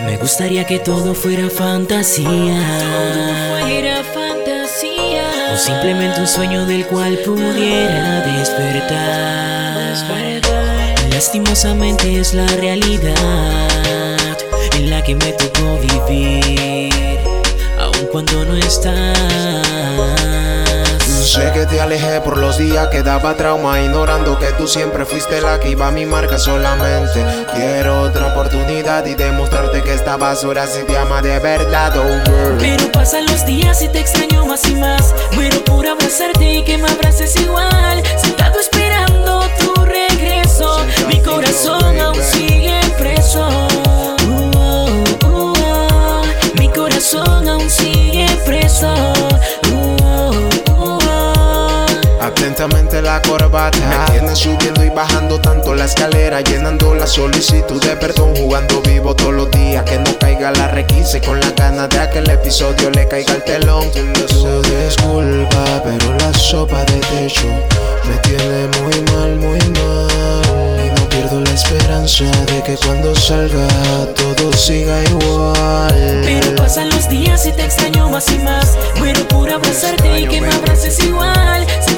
Me gustaría que todo fuera fantasía. Todo fuera fantasía. O simplemente un sueño del cual pudiera despertar. Lastimosamente es la realidad en la que me tocó vivir, aun cuando no estás. Sé que te alejé por los días que daba trauma, ignorando que tú siempre fuiste la que iba a mi marca solamente. Quiero oportunidad y demostrarte que esta basura se te ama de verdad, oh Pero pasan los días y te extraño más y más. Muero la corbata. Me tienes subiendo y bajando tanto la escalera Llenando la solicitud de perdón Jugando vivo todos los días Que no caiga la requise Con la ganas de aquel episodio le caiga el telón. Tú disculpa pero la sopa de techo Me tiene muy mal, muy mal. Y no pierdo la esperanza de que cuando salga todo siga igual. Pero pasan los días y te extraño más y más. Muero por abrazarte y que me abraces igual. aún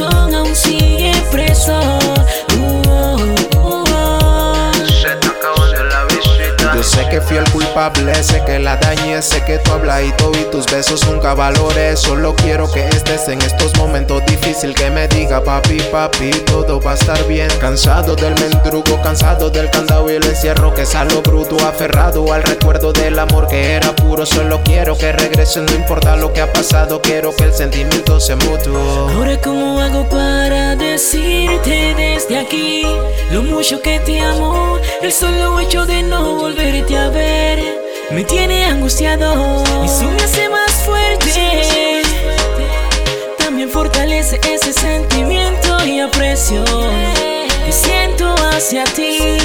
corazón aún sigue preso. Yo sé que fui el culpable, sé que la dañé, sé que tú hablas y todo y tus besos nunca valores. Solo quiero que estés en estos momentos difíciles, que me diga papi, papi, todo va a estar bien. Cansado del mendrugo, cansado del candado y el encierro que salo bruto, aferrado al recuerdo del amor que era puro. Solo quiero que regrese, no importa lo que ha pasado, quiero que el sentimiento se mutuo. Ahora, ¿cómo desde aquí lo mucho que te amo? El solo hecho de no volver a ver me tiene angustiado. Eso me hace más fuerte. También fortalece ese sentimiento y aprecio que siento hacia ti.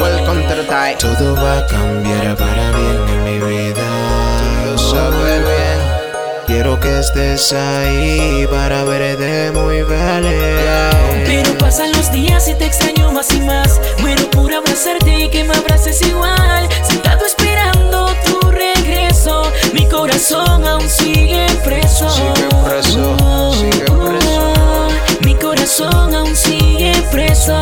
Welcome to the Todo va a cambiar para bien en mi vida. Lo sabes bien. Quiero que estés ahí para verte muy bien. Pasan los días y te extraño más y más. Muero por abrazarte y que me abraces igual. Sentado esperando tu regreso. Mi corazón aún sigue preso. Sigue preso, sigue preso. Mi corazón aún sigue preso.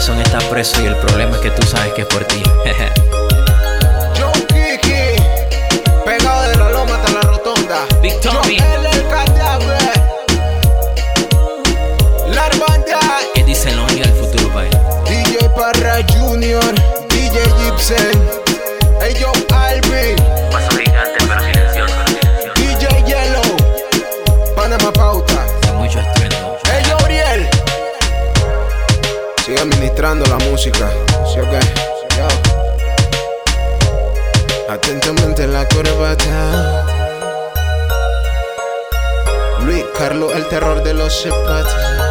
Corazón está preso y el problema es que tú sabes que es por ti. Sigue administrando la música. ¿Sí o qué? Yo. Atentamente la corbata. Luis Carlos, el terror de los zapatos.